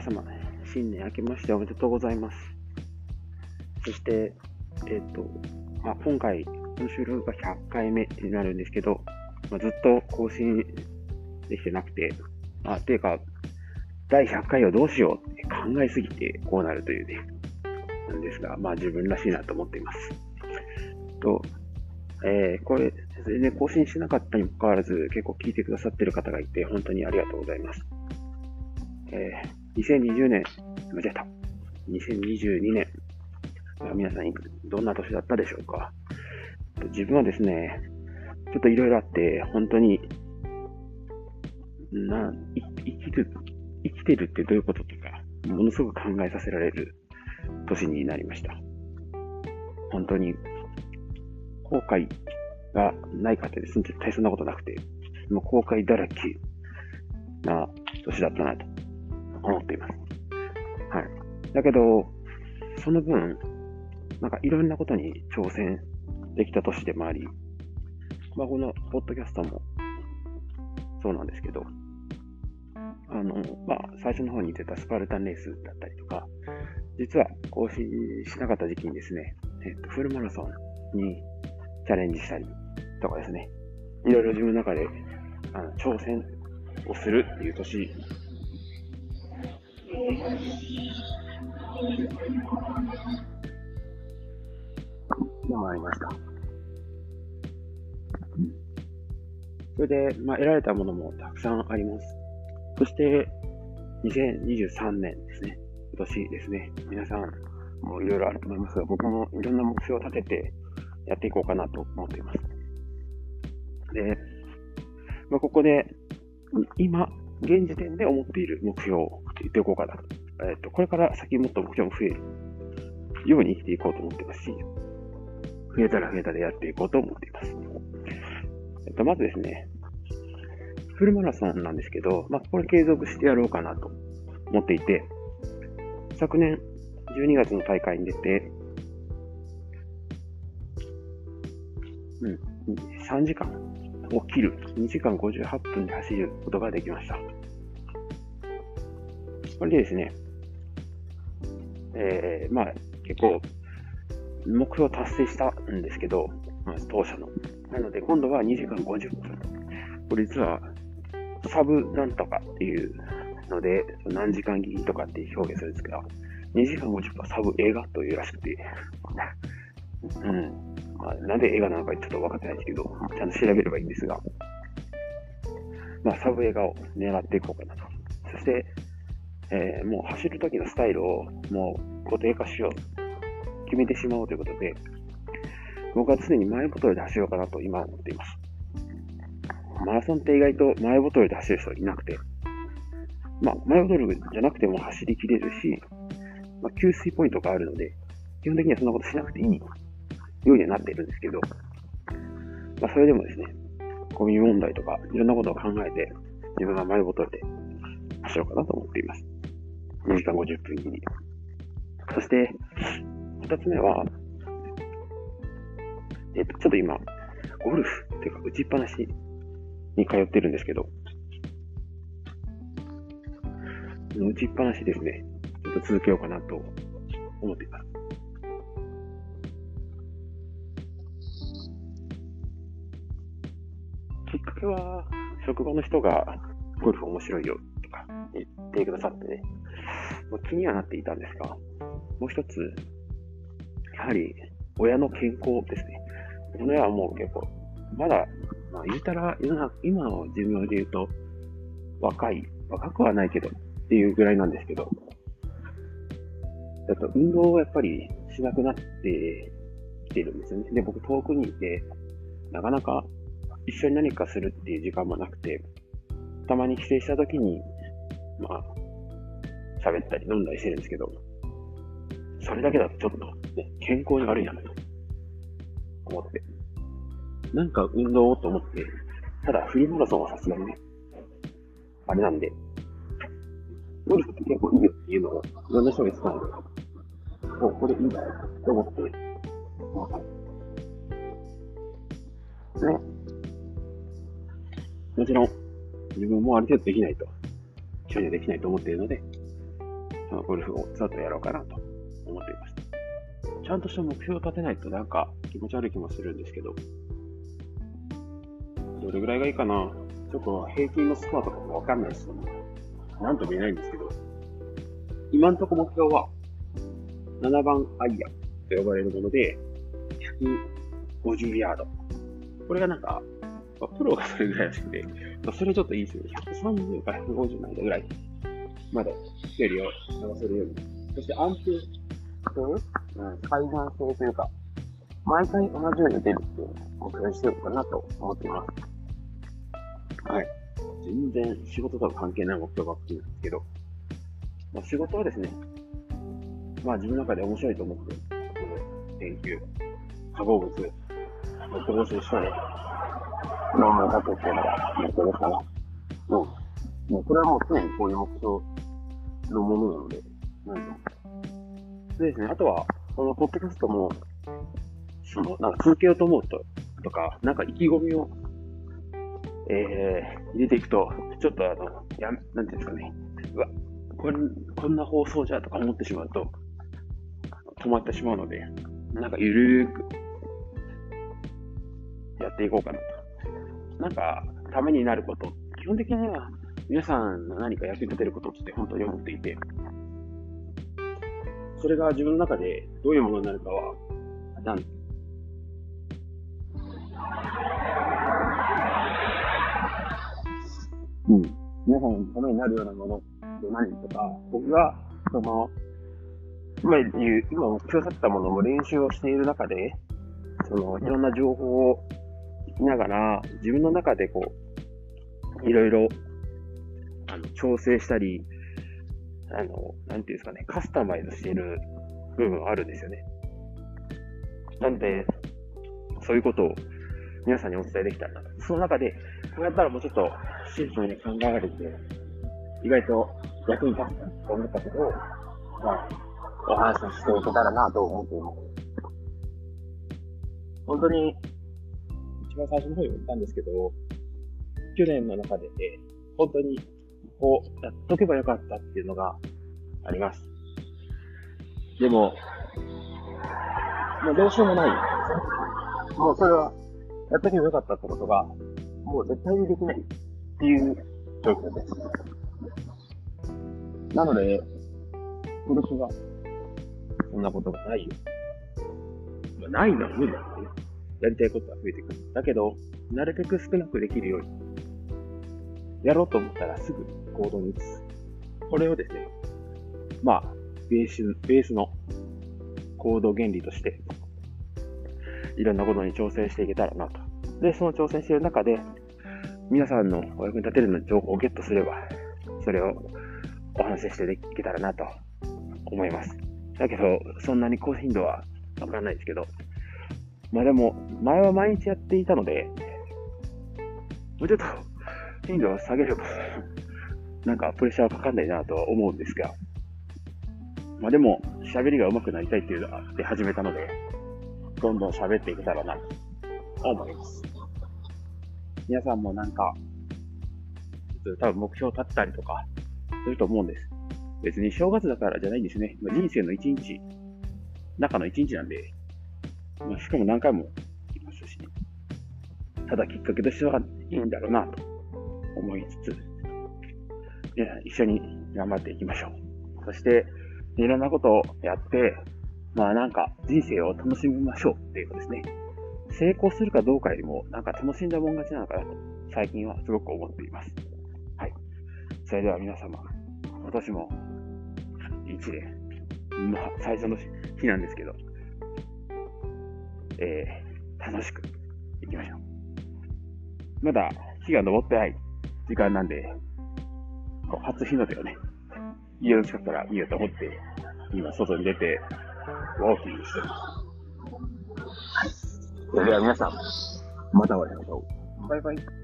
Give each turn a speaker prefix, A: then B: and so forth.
A: 皆様、新年明けましておめでとうございます。そして、えっ、ー、と、まあ、今回、この収録が100回目になるんですけど、まあ、ずっと更新できてなくて、まあ、ていうか、第100回をどうしようって考えすぎてこうなるというね、なんですが、まあ自分らしいなと思っています。と、えー、これ、全然更新しなかったにもかかわらず、結構聞いてくださってる方がいて、本当にありがとうございます。えー、2020年、間違えた。2022年、皆さん、どんな年だったでしょうか？自分はですね、ちょっといろいろあって、本当に、な、生きる、生きてるってどういうこととか、ものすごく考えさせられる年になりました。本当に、後悔がないかってですね、絶対そんなことなくて、もう後悔だらけな年だったなと思っています。はい。だけど、その分、なんかいろんなことに挑戦できた年でもあり、まあ、このポッドキャストもそうなんですけど、あの、まあ、最初の方に言ってたスパルタンレースだったりとか、実は更新しなかった時期にですね、えっと、フルマラソンにチャレンジしたりとかですね、いろいろ自分の中であの挑戦をするっていう年でもありました。それで、まあ、得られたものもたくさんあります。そして、2023年ですね。今年ですね。皆さん、もういろいろあると思いますが、僕もいろんな目標を立ててやっていこうかなと思っています。で、まあ、ここで、今、現時点で思っている目標言っておこうかな。えっ、ー、と、これから先もっと目標も増えるように生きていこうと思ってますし、増えたら増えたでやっていこうと思っています。えっ、ー、と、まずですね、フルマラソンなんですけど、まあ、これ継続してやろうかなと思っていて、昨年12月の大会に出て、うん、3時間を切る、2時間58分で走ることができました。これでですね、えー、まあ、結構、目標達成したんですけど、まあ、当初の。なので、今度は2時間50分。これ実は、サブなんとかっていうので、何時間切りとかって表現するんですけど、2時間50分サブ映画というらしくて、うん。まあ、なんで映画なのかちょっと分かってないんですけど、ちゃんと調べればいいんですが、まあ、サブ映画を狙っていこうかなと。そして、えー、もう走る時のスタイルをもう固定化しよう。決めてしまおうということで、僕は常にマイボトルで走ろうかなと今思っています。マラソンって意外とマイボトルで走る人いなくて、まあ、マイボトルじゃなくても走りきれるし、まあ、給水ポイントがあるので、基本的にはそんなことしなくていいようにはなっているんですけど、まあ、それでもですね、ゴミ問題とかいろんなことを考えて、自分がマイボトルで走ろうかなと思っています。2時間50分切り。そして、二つ目は、えっと、ちょっと今、ゴルフっていうか打ちっぱなしに通ってるんですけど、打ちっぱなしですね。ちょっと続けようかなと思っています。きっかけは、職場の人がゴルフ面白いよか言ってくださってね、もう気にはなっていたんですが、もう一つ、やはり親の健康ですね。この親はもう結構、まだ、まあ言うたら、今の寿命で言うと、若い、若くはないけどっていうぐらいなんですけど、だと運動をやっぱりしなくなってきてるんですよね。で、僕遠くにいて、なかなか一緒に何かするっていう時間もなくて、たまに帰省した時に、まあ、喋ったり飲んだりしてるんですけど、それだけだとちょっと、ね、健康に悪いなと思って。なんか運動をと思って、ただフリーマラソンはさすがにね、あれなんで、ゴルフって結構いいよっていうのをいろんな人が言ってたんで、もうこれいいんだよと思って、ね。もちろん、自分もある程度できないと、一緒にはできないと思っているので、ゴルフをざっとやろうかなと思っています。ちゃんとした目標を立てないとなんか気持ち悪い気もするんですけど、どれぐらいがいいかなちょっと平均のスコアとかもわかんないですよね。なんとも言えないんですけど、今んとこ目標は、7番アイアンと呼ばれるもので、150ヤード。これがなんか、プロがそれぐらいらしくて、まあ、それちょっといいですよね。130から150の間ぐらいまで距離を伸ばせるように。そして安定性、うん、海岸性というか、毎回同じように出るっていうのを目標にしてるかなと思っています。はい。全然仕事とは関係ない目標ばっかりなんですけど、まあ、仕事はですね、まあ自分の中で面白いと思ってる研究、化合物、動詞書で論文を書くっていうのが目標ですから、もう、もうこれはもう常にこういう目標のものなので、なん。でですね、あとは、このポッドキャストも、その、なんか続けようと思うと、とか、なんか意気込みを、えー、入れていくと、ちょっとあの、や、なんていうんですかね、うわ、こんこんな放送じゃとか思ってしまうと、止まってしまうので、なんかゆるーくやっていこうかなと。なんか、ためになること。基本的には皆さんの何か役に立てることって本当に思っていて、それが自分の中でどういうものになるかは、なんうん。皆さんのためになるようなものって何とか、僕が、その、今言う、今目標立ったものも練習をしている中で、その、いろんな情報をながら、自分の中でこう、いろいろ、あの、調整したり、あの、なんていうんですかね、カスタマイズしている部分あるんですよね。なんで、そういうことを皆さんにお伝えできたらな。その中で、こうやったらもうちょっとシンプルに考えられて、意外と役に立つと思ったことを、まあ、お話ししていけたらなと思っています。本当に、一番最初の方にも言ったんですけど、去年の中で、ね本当に、こう、やっとけばよかったっていうのがあります。でも、もうどうしようもない。もうそれは、やっとけばよかったってことが、もう絶対にできないっていう状況です。なので、今年はそんなことがないよ。まあ、ないのは無理だって。やりたいことは増えてくる。だけど、なるべく少なくできるように、やろうと思ったらすぐ行動に移す。これをですね、まあ、ベース、ベースの行動原理として、いろんなことに挑戦していけたらなと。で、その挑戦している中で、皆さんのお役に立てるの情報をゲットすれば、それをお話ししていけたらなと思います。だけど、そんなに高頻度はわからないですけど、まあでも、前は毎日やっていたので、もうちょっと頻度を下げればなんかプレッシャーはかかんないなとは思うんですが、まあでも、喋りが上手くなりたいっていうのがあって始めたので、どんどん喋っていけたらなと思います。皆さんもなんか、多分目標を立てたりとか、すると思うんです。別に正月だからじゃないんですね。まあ、人生の一日、中の一日なんで、まあ、しかも何回も行きますしね。ただきっかけとしてはいいんだろうなと思いつつ、皆さん一緒に頑張っていきましょう。そして、いろんなことをやって、まあなんか人生を楽しみましょうっていうかですね。成功するかどうかよりも、なんか楽しんだもん勝ちなのかなと、最近はすごく思っています。はい。それでは皆様、今年も1年、まあ、最初の日なんですけど、えー、楽しくいきましょう。まだ日が昇ってない時間なんで、こう初日の出をね、家の近くから見ようと思って、今外に出て、ウォーキングしてます。はい。それでは皆さん、またお会いしましょう。バイバイ。